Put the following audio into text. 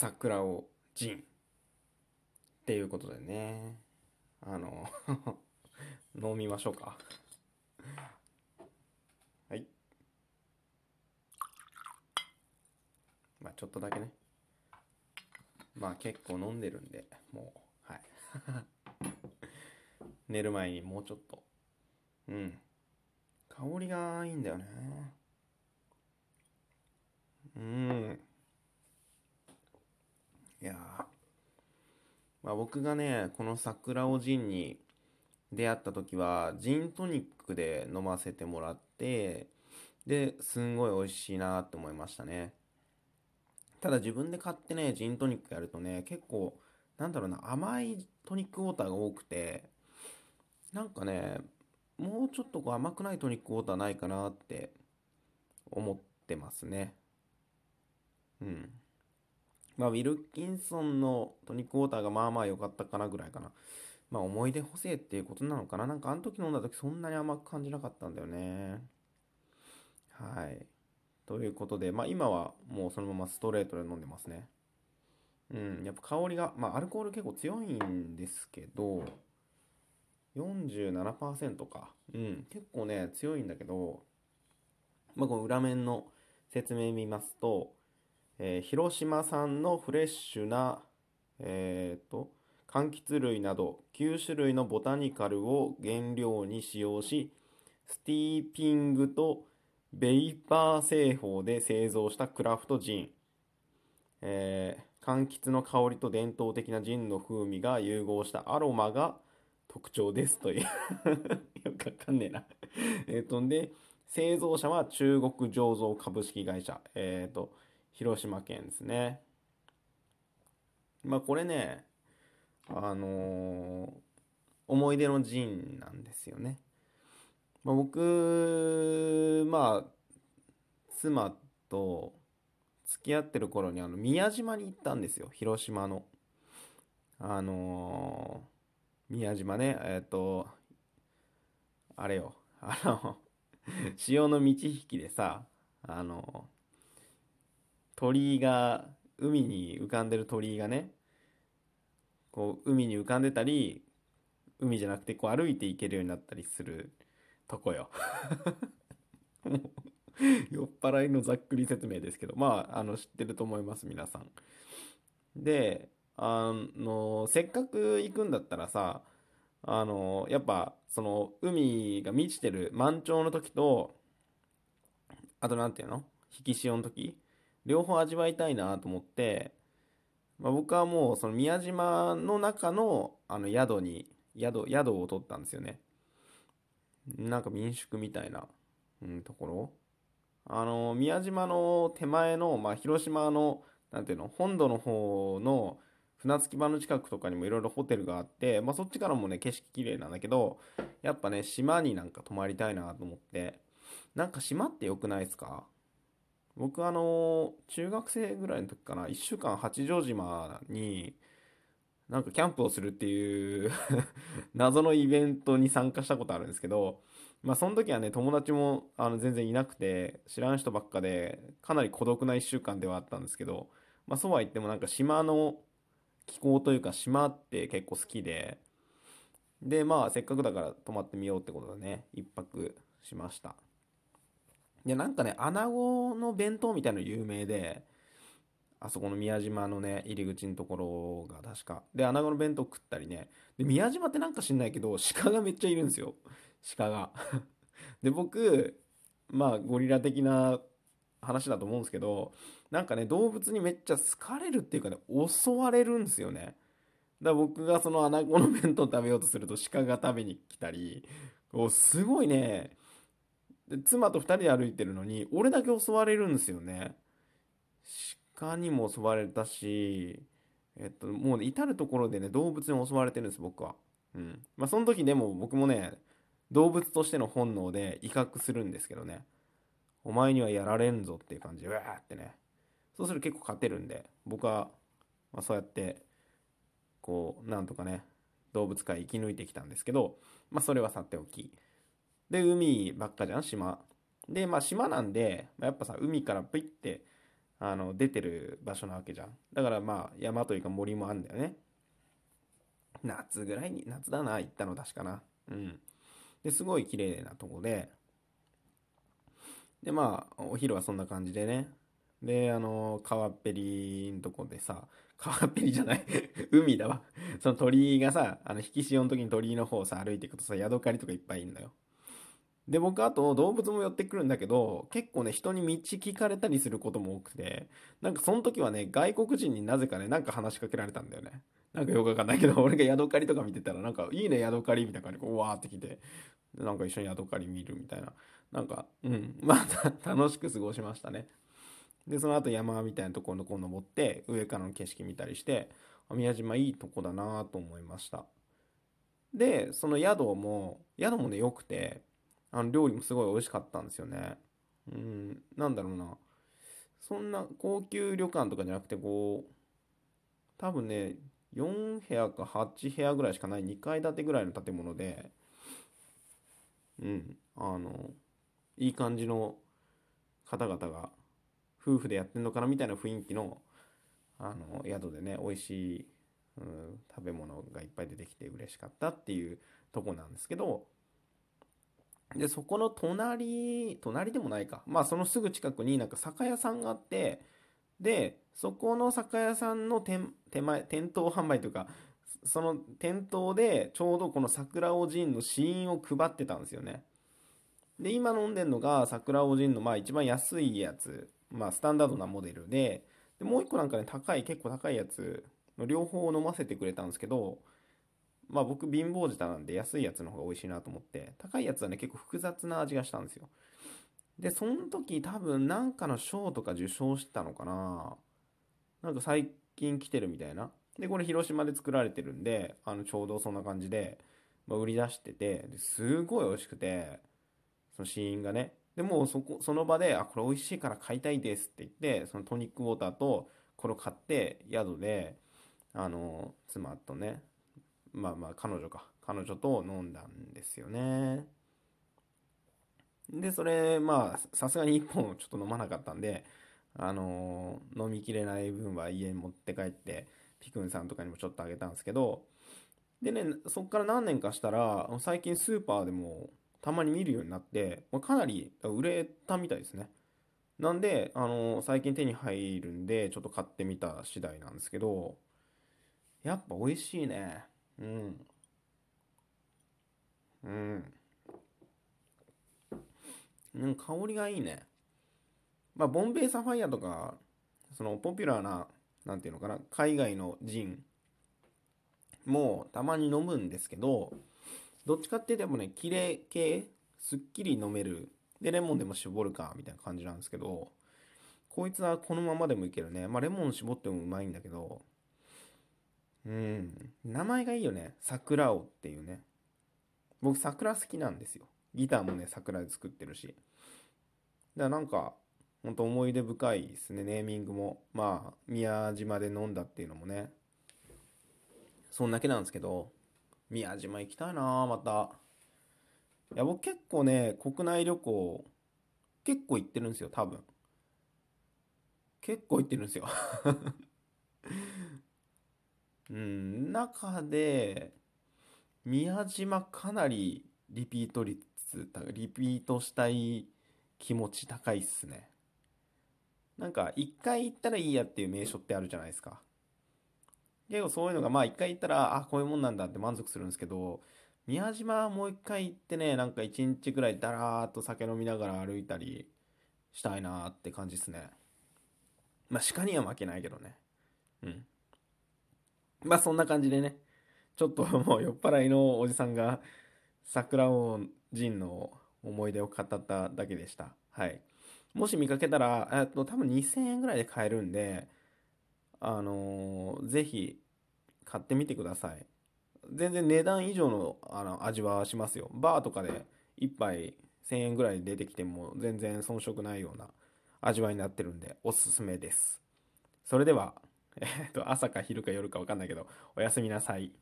桜をジン。っていうことでね。あの 飲みましょうか。はい。まあちょっとだけね。まあ結構飲んでるんでもうはい。寝る前にもうちょっと。うん。香りがいいんだよね。うん。いやまあ、僕がねこの桜をジンに出会った時はジントニックで飲ませてもらってですんごい美味しいなって思いましたね。ただ自分で買ってねジントニックやるとね結構なんだろうな甘いトニックウォーターが多くてなんかねもうちょっとこう甘くないトニックウォーターないかなって思ってますね。うん。まあ、ウィルキンソンのトニックウォーターがまあまあ良かったかなぐらいかな。まあ、思い出補正っていうことなのかな。なんかあの時飲んだ時そんなに甘く感じなかったんだよね。はい。ということで、まあ今はもうそのままストレートで飲んでますね。うん、やっぱ香りが、まあアルコール結構強いんですけど、47%か。うん、結構ね、強いんだけど、まあこの裏面の説明見ますと、えー、広島産のフレッシュな、えーと、柑橘類など9種類のボタニカルを原料に使用しスティーピングとベイパー製法で製造したクラフトジン、えー、柑橘の香りと伝統的なジンの風味が融合したアロマが特徴ですという。よくわかんねえな。えっとで製造者は中国醸造株式会社。えっ、ー、と広島県ですね。まあこれね、あのー、思い出のジンなんですよね。まあ、僕、まあ、妻と付き合ってる頃にあの宮島に行ったんですよ。広島の。あのー、宮島ね、えっ、ー、と、あれよ、あの、潮の満ち引きでさ、あの鳥居が、海に浮かんでる鳥居がね、こう、海に浮かんでたり、海じゃなくてこう歩いていけるようになったりするとこよ。酔っ払いのざっくり説明ですけど、まあ、あの、知ってると思います、皆さん。で、あの、せっかく行くんだったらさ、あの、やっぱ、その、海が満ちてる満潮の時と、あとなんていうの？引き潮の時両方味わいたいなと思って、まあ、僕はもうその宮島の中のあの宿に、宿、宿を取ったんですよね。なんか民宿みたいな、うん、ところ。あの、宮島の手前の、まあ、広島の、なんていうの、本土の方の船着き場の近くとかにもいろいろホテルがあって、まあ、そっちからもね、景色綺麗なんだけど、やっぱね、島になんか泊まりたいなと思って、なんか島って良くないですか？僕あの、中学生ぐらいの時かな、1週間八丈島に、なんかキャンプをするっていう 謎のイベントに参加したことあるんですけど、まあその時はね、友達もあの全然いなくて、知らん人ばっかで、かなり孤独な1週間ではあったんですけど、まあそうは言ってもなんか島の気候というか島って結構好きで、でまあせっかくだから泊まってみようってことでね、1泊しました。で、なんかね、穴子の弁当みたいの有名で、あそこの宮島のね、入り口のところが確か。で、穴子の弁当食ったりね。で、宮島ってなんか知んないけど、鹿がめっちゃいるんですよ。鹿が。で、僕、まあ、ゴリラ的な話だと思うんですけど、なんかね、動物にめっちゃ好かれるっていうかね、襲われるんですよね。だから僕がその穴子の弁当食べようとすると鹿が食べに来たり、すごいね、で、妻と二人で歩いてるのに、俺だけ襲われるんですよね。鹿にも襲われたし、えっと、もう、ね、至るところでね、動物に襲われてるんです、僕は。うん。まあ、その時でも僕もね、動物としての本能で威嚇するんですけどね。お前にはやられんぞっていう感じで、うわーってね。そうすると結構勝てるんで、僕は、まあ、そうやって、こう、なんとかね、動物界生き抜いてきたんですけど、まあ、それはさておき。で、海ばっかじゃん、島。で、まあ島なんで、やっぱさ、海からプイって、あの出てる場所なわけじゃん。だからまあ山というか森もあるんだよね。夏ぐらいに夏だな行ったの確かな。うん。ですごい綺麗なとこで。でまあお昼はそんな感じでね。であの川っぺりんとこでさ 川っぺりじゃない海だわ。その鳥居がさあの引き潮の時に鳥居の方をさ歩いていくとさヤドカリとかいっぱいいるんだよ。で僕あと動物も寄ってくるんだけど結構ね人に道聞かれたりすることも多くてなんかその時はね外国人になぜかねなんか話しかけられたんだよね。なんかよくわかんないけど 俺がヤドカリとか見てたらなんかいいねヤドカリみたいな感じでうわーって来てなんか一緒にヤドカリ見るみたいな。なんかうん。まあ楽しく過ごしましたね。でその後山みたいなところのこう登って上からの景色見たりして宮島いいとこだなと思いました。でその宿も宿もね良くてあの料理もすごい美味しかったんですよね。うん。なんだろうな。そんな高級旅館とかじゃなくてこう多分ね4部屋か8部屋ぐらいしかない2階建てぐらいの建物でうん。あのいい感じの方々が夫婦でやってんのかなみたいな雰囲気のあの宿でね美味しい、うん、食べ物がいっぱい出てきて嬉しかったっていうとこなんですけどでそこの隣隣でもないか。まあそのすぐ近くになんか酒屋さんがあってでそこの酒屋さんの店手前店頭販売というかその店頭でちょうどこの桜おじんの試飲を配ってたんですよね。で今飲んでるのが桜おじんのまあ一番安いやつ。まあ、スタンダードなモデルで。でもう一個なんかね高い結構高いやつの両方を飲ませてくれたんですけどまあ僕貧乏舌なんで安いやつの方が美味しいなと思って高いやつはね結構複雑な味がしたんですよ。でその時多分なんかの賞とか受賞したのかな。なんか最近来てるみたいな。でこれ広島で作られてるんであのちょうどそんな感じで、まあ、売り出しててですごい美味しくてその試飲がね。でもうそこその場で「あこれ美味しいから買いたいです」って言ってそのトニックウォーターとこれを買って宿であの妻とねまあまあ彼女か彼女と飲んだんですよねでそれまあさすがに1本ちょっと飲まなかったんであの飲みきれない分は家に持って帰ってピクンさんとかにもちょっとあげたんですけどでねそっから何年かしたら最近スーパーでもたまに見るようになって、まあ、かなり売れたみたいですね。なんで、あの最近手に入るんで、ちょっと買ってみた次第なんですけど、やっぱ美味しいね。うん。うん。うん、香りがいいね。まあ、ボンベイサファイアとか、そのポピュラーな、なんていうのかな、海外のジンもたまに飲むんですけど、どっちかっていうとね、綺麗系、すっきり飲める。で、レモンでも絞るか、みたいな感じなんですけど、こいつはこのままでもいけるね。まあ、レモン絞ってもうまいんだけど、うん、名前がいいよね。桜尾っていうね。僕、桜好きなんですよ。ギターもね、桜で作ってるし。だからなんか、ほんと思い出深いですね、ネーミングも。まあ、宮島で飲んだっていうのもね。そんだけなんですけど、宮島行きたいなまた。いや、僕結構ね、国内旅行、結構行ってるんですよ、多分。結構行ってるんですようん、中で、宮島かなりリピート率、リピートしたい気持ち高いっすね。なんか、一回行ったらいいやっていう名所ってあるじゃないですか。結構そういうのがまあ一回行ったらあこういうもんなんだって満足するんですけど宮島もう一回行ってねなんか一日ぐらいだらーっと酒飲みながら歩いたりしたいなーって感じですねまあ鹿には負けないけどねうんまあそんな感じでねちょっと もう酔っ払いのおじさんが桜尾陣の思い出を語っただけでしたはいもし見かけたら、えっと、多分2000円ぐらいで買えるんで、あのー、ぜひ買ってみてください。全然値段以上のあの味はしますよ。バーとかで1杯1000円ぐらい出てきても全然遜色ないような味わいになってるんでおすすめです。それでは、えっと、朝か昼か夜かわかんないけど、おやすみなさい。